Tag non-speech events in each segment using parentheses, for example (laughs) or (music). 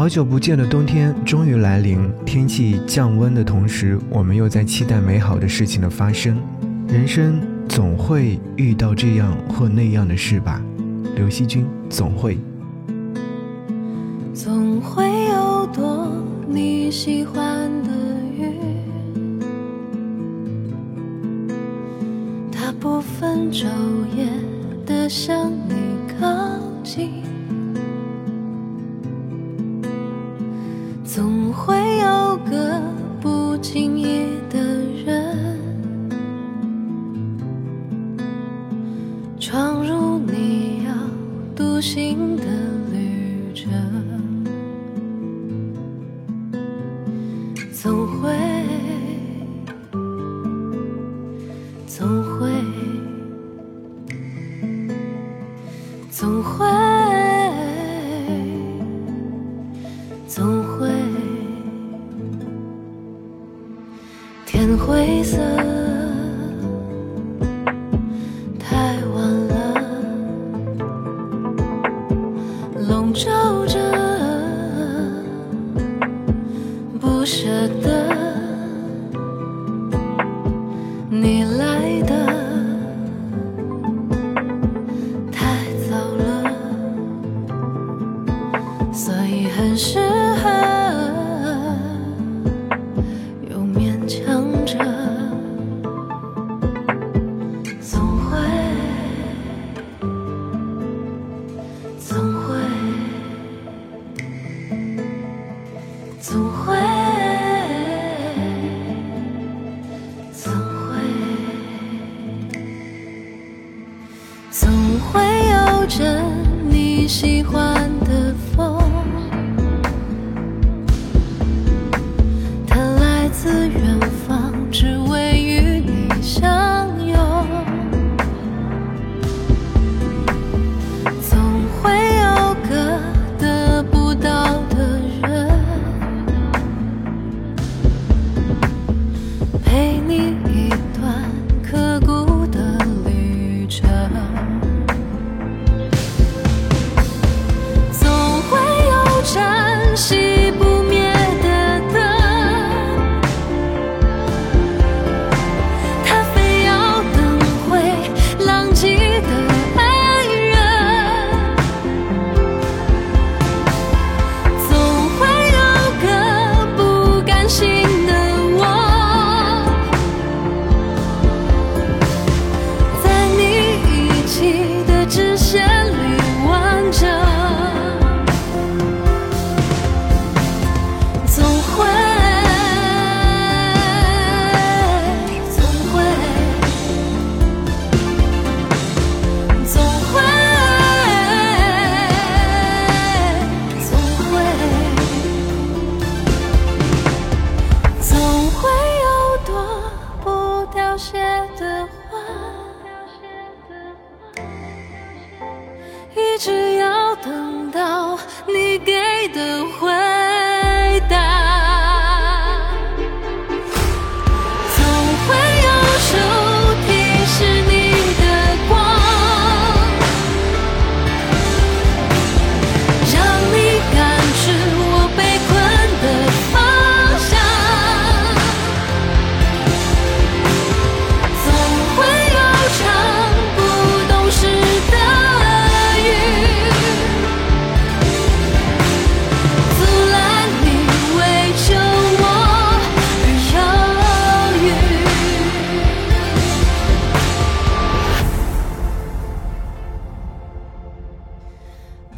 好久不见的冬天终于来临，天气降温的同时，我们又在期待美好的事情的发生。人生总会遇到这样或那样的事吧，刘惜君总会。总会有朵你喜欢的云，它不分昼夜的向你靠近，会有个不经意的人闯入你要独行的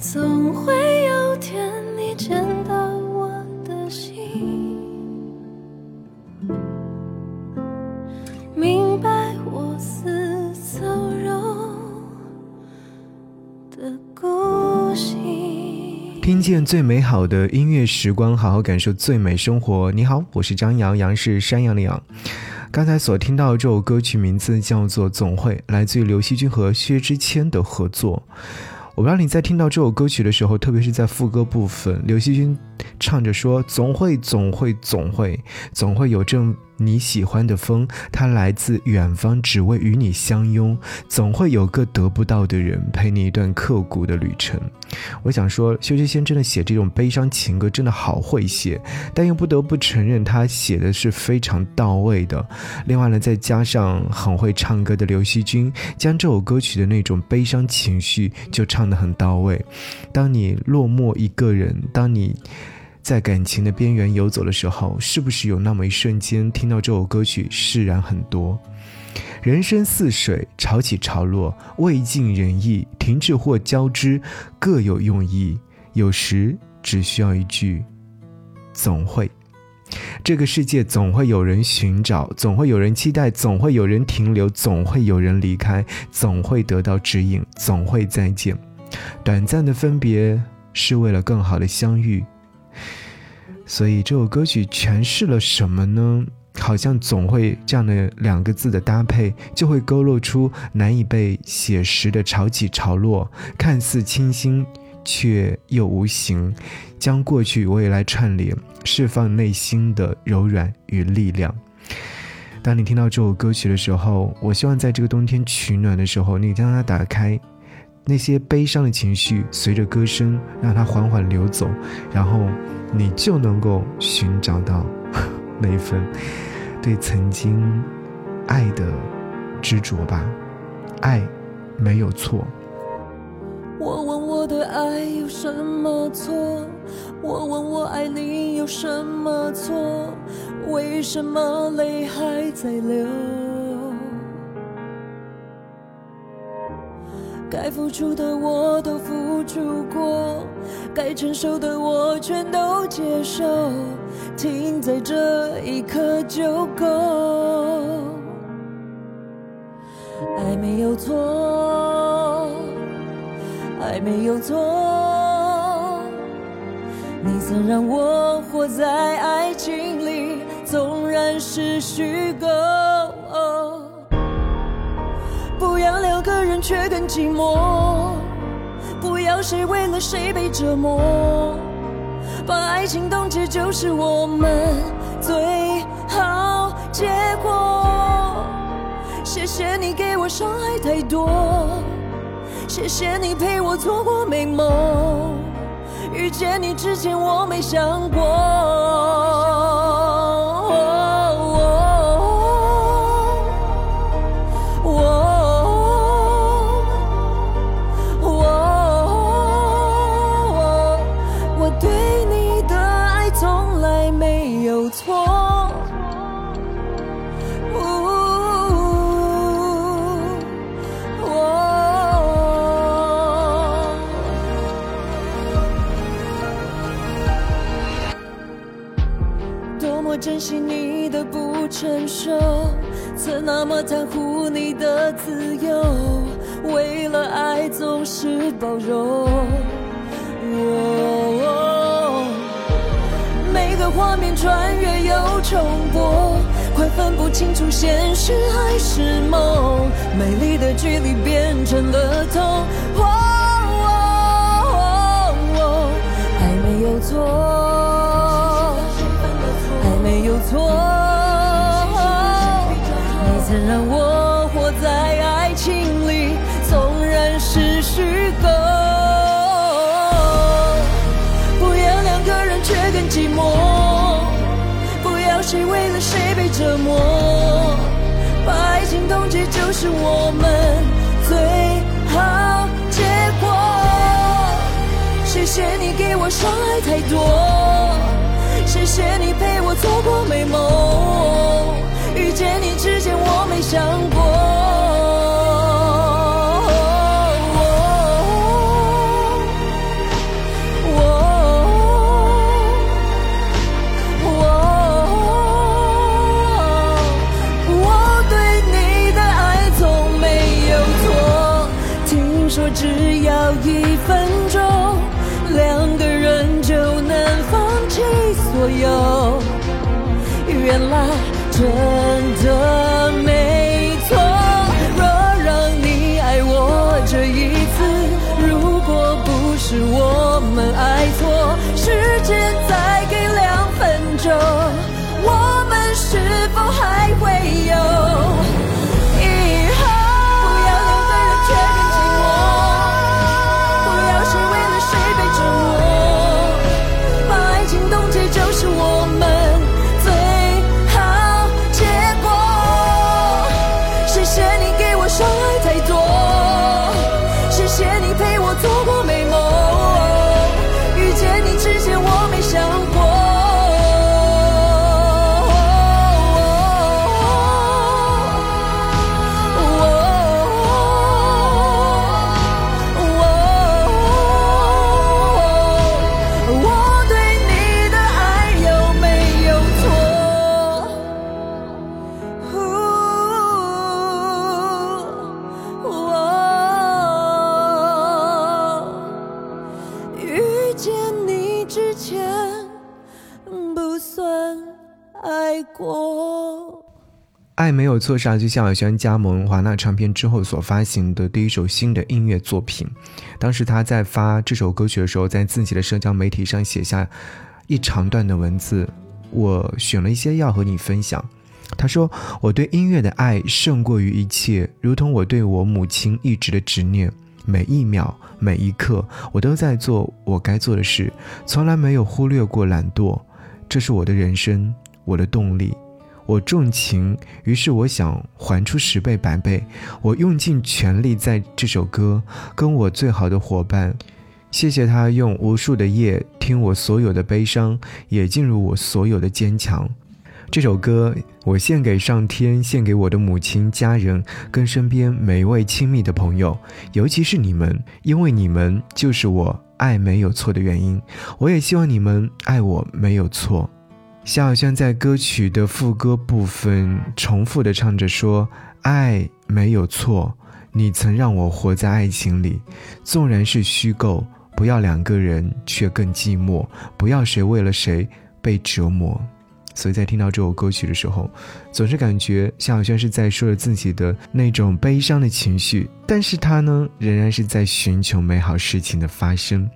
总会有天你见到我的心。明白我似走肉的孤行。听见最美好的音乐时光，好好感受最美生活。你好，我是张扬，杨是山羊的羊。刚才所听到这首歌曲名字叫做《总会》，来自于刘惜君和薛之谦的合作。我不知道你在听到这首歌曲的时候，特别是在副歌部分，刘惜君唱着说：“总会，总会，总会，总会有这你喜欢的风，它来自远方，只为与你相拥。总会有个得不到的人陪你一段刻骨的旅程。我想说，薛之谦真的写这种悲伤情歌真的好会写，但又不得不承认他写的是非常到位的。另外呢，再加上很会唱歌的刘惜君，将这首歌曲的那种悲伤情绪就唱得很到位。当你落寞一个人，当你。在感情的边缘游走的时候，是不是有那么一瞬间听到这首歌曲，释然很多？人生似水，潮起潮落，未尽人意，停滞或交织，各有用意。有时只需要一句“总会”。这个世界总会有人寻找，总会有人期待，总会有人停留，总会有人离开，总会得到指引，总会再见。短暂的分别是为了更好的相遇。所以这首歌曲诠释了什么呢？好像总会这样的两个字的搭配，就会勾勒出难以被写实的潮起潮落，看似清新却又无形，将过去未来串联，释放内心的柔软与力量。当你听到这首歌曲的时候，我希望在这个冬天取暖的时候，你将它打开。那些悲伤的情绪随着歌声让它缓缓流走，然后你就能够寻找到 (laughs) 那一份对曾经爱的执着吧。爱没有错。我问我的爱有什么错？我问我爱你有什么错？为什么泪还在流？该付出的我都付出过，该承受的我全都接受，停在这一刻就够。爱没有错，爱没有错，你曾让我活在爱情里，纵然是虚构。却更寂寞，不要谁为了谁被折磨，把爱情冻结就是我们最好结果。谢谢你给我伤害太多，谢谢你陪我错过美梦，遇见你之前我没想过。不错。多么珍惜你的不成熟，曾那么在乎你的自由，为了爱总是包容。画面穿越又重播，快分不清楚现实还是梦，美丽的距离变成了痛。是我们最好结果。谢谢你给我伤害太多。谢谢你陪我做过美梦，遇见你之前我没想没有错是就夏小轩加盟华纳唱片之后所发行的第一首新的音乐作品。当时他在发这首歌曲的时候，在自己的社交媒体上写下一长段的文字，我选了一些要和你分享。他说：“我对音乐的爱胜过于一切，如同我对我母亲一直的执念。每一秒，每一刻，我都在做我该做的事，从来没有忽略过懒惰。这是我的人生，我的动力。”我重情，于是我想还出十倍百倍。我用尽全力在这首歌，跟我最好的伙伴，谢谢他用无数的夜听我所有的悲伤，也进入我所有的坚强。这首歌我献给上天，献给我的母亲、家人，跟身边每一位亲密的朋友，尤其是你们，因为你们就是我爱没有错的原因。我也希望你们爱我没有错。萧亚轩在歌曲的副歌部分重复的唱着说：“爱没有错，你曾让我活在爱情里，纵然是虚构，不要两个人却更寂寞，不要谁为了谁被折磨。”所以在听到这首歌曲的时候，总是感觉像好像是在说着自己的那种悲伤的情绪，但是他呢，仍然是在寻求美好事情的发生。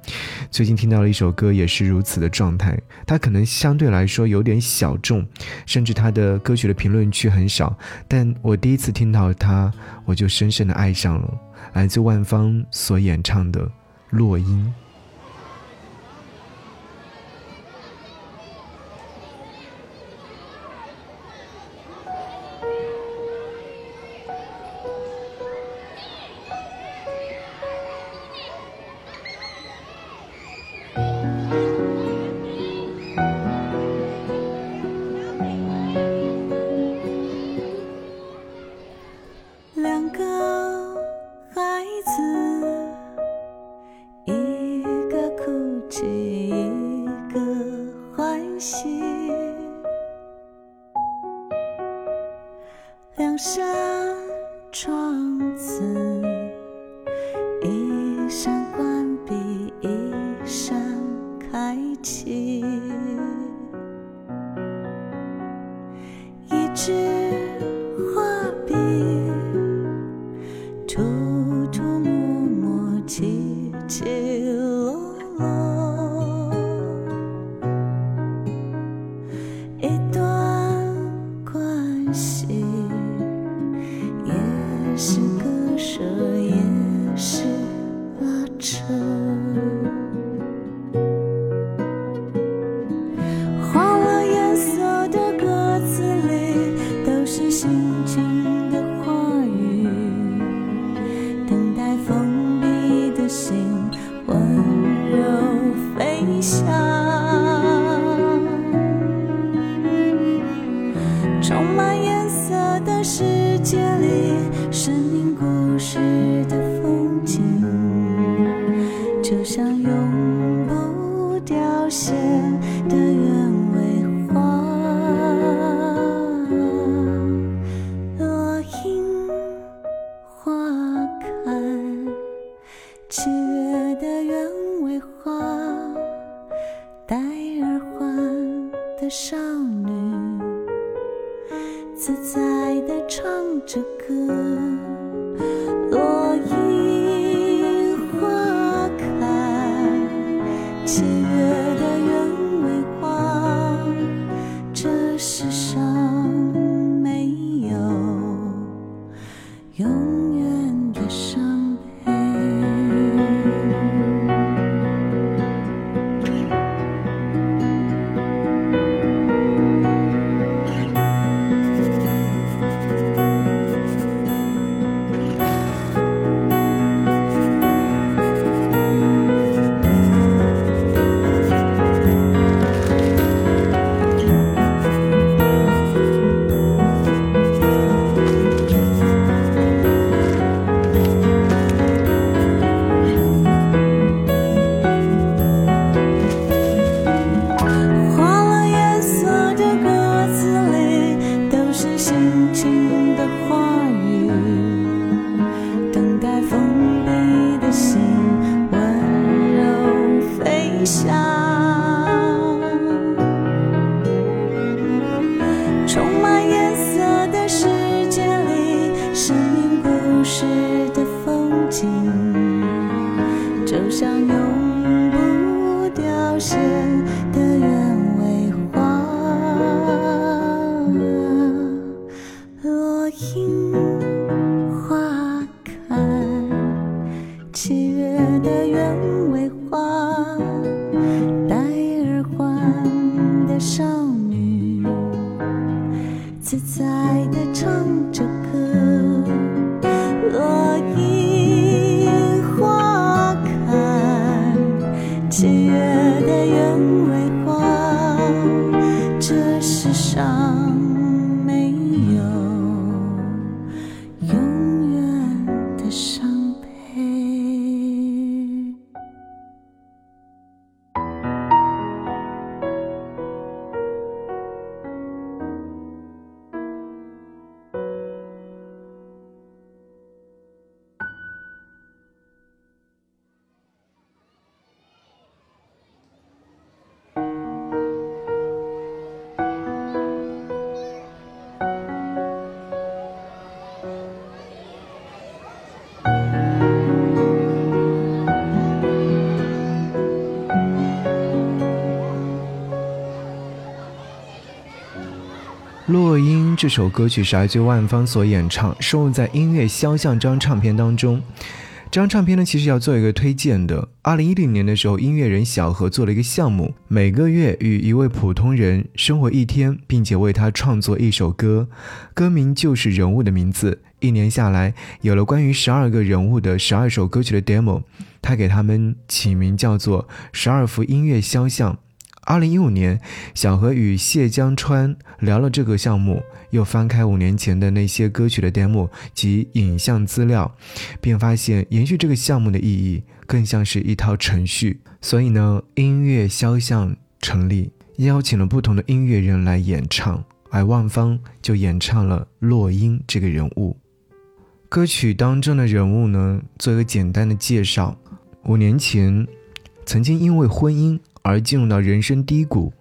最近听到了一首歌，也是如此的状态。它可能相对来说有点小众，甚至他的歌曲的评论区很少，但我第一次听到它，我就深深的爱上了。来自万芳所演唱的《落英》。偷偷摸摸祈求世界里落英》这首歌曲是来自万芳所演唱，收录在《音乐肖像》这张唱片当中。这张唱片呢，其实要做一个推荐的。二零一零年的时候，音乐人小何做了一个项目，每个月与一位普通人生活一天，并且为他创作一首歌，歌名就是人物的名字。一年下来，有了关于十二个人物的十二首歌曲的 demo，他给他们起名叫做《十二幅音乐肖像》。二零一五年，小何与谢江川聊了这个项目，又翻开五年前的那些歌曲的 demo 及影像资料，便发现延续这个项目的意义更像是一套程序。所以呢，音乐肖像成立，邀请了不同的音乐人来演唱，而万芳就演唱了落英这个人物。歌曲当中的人物呢，做一个简单的介绍：五年前，曾经因为婚姻。而进入到人生低谷，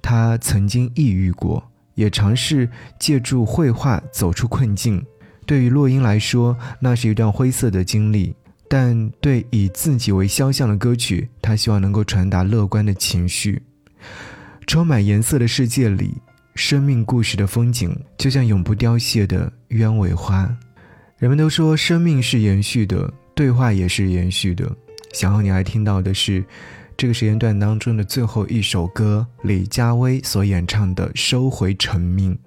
他曾经抑郁过，也尝试借助绘画走出困境。对于洛英来说，那是一段灰色的经历，但对以自己为肖像的歌曲，他希望能够传达乐观的情绪。充满颜色的世界里，生命故事的风景就像永不凋谢的鸢尾花。人们都说生命是延续的，对话也是延续的。想要你来听到的是。这个时间段当中的最后一首歌，李佳薇所演唱的《收回成命》。《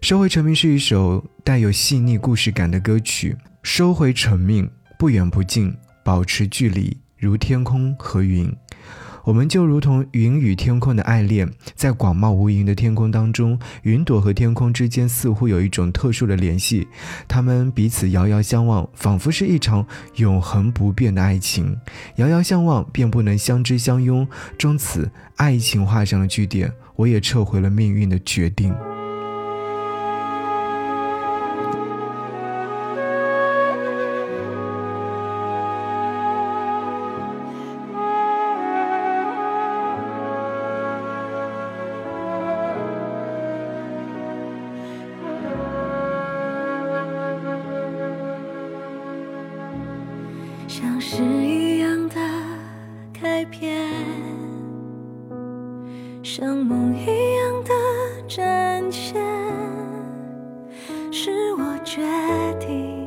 收回成命》是一首带有细腻故事感的歌曲。收回成命，不远不近，保持距离，如天空和云。我们就如同云与天空的爱恋，在广袤无垠的天空当中，云朵和天空之间似乎有一种特殊的联系，他们彼此遥遥相望，仿佛是一场永恒不变的爱情。遥遥相望，便不能相知相拥，终此爱情画上了句点，我也撤回了命运的决定。像梦一样的展现，是我决定，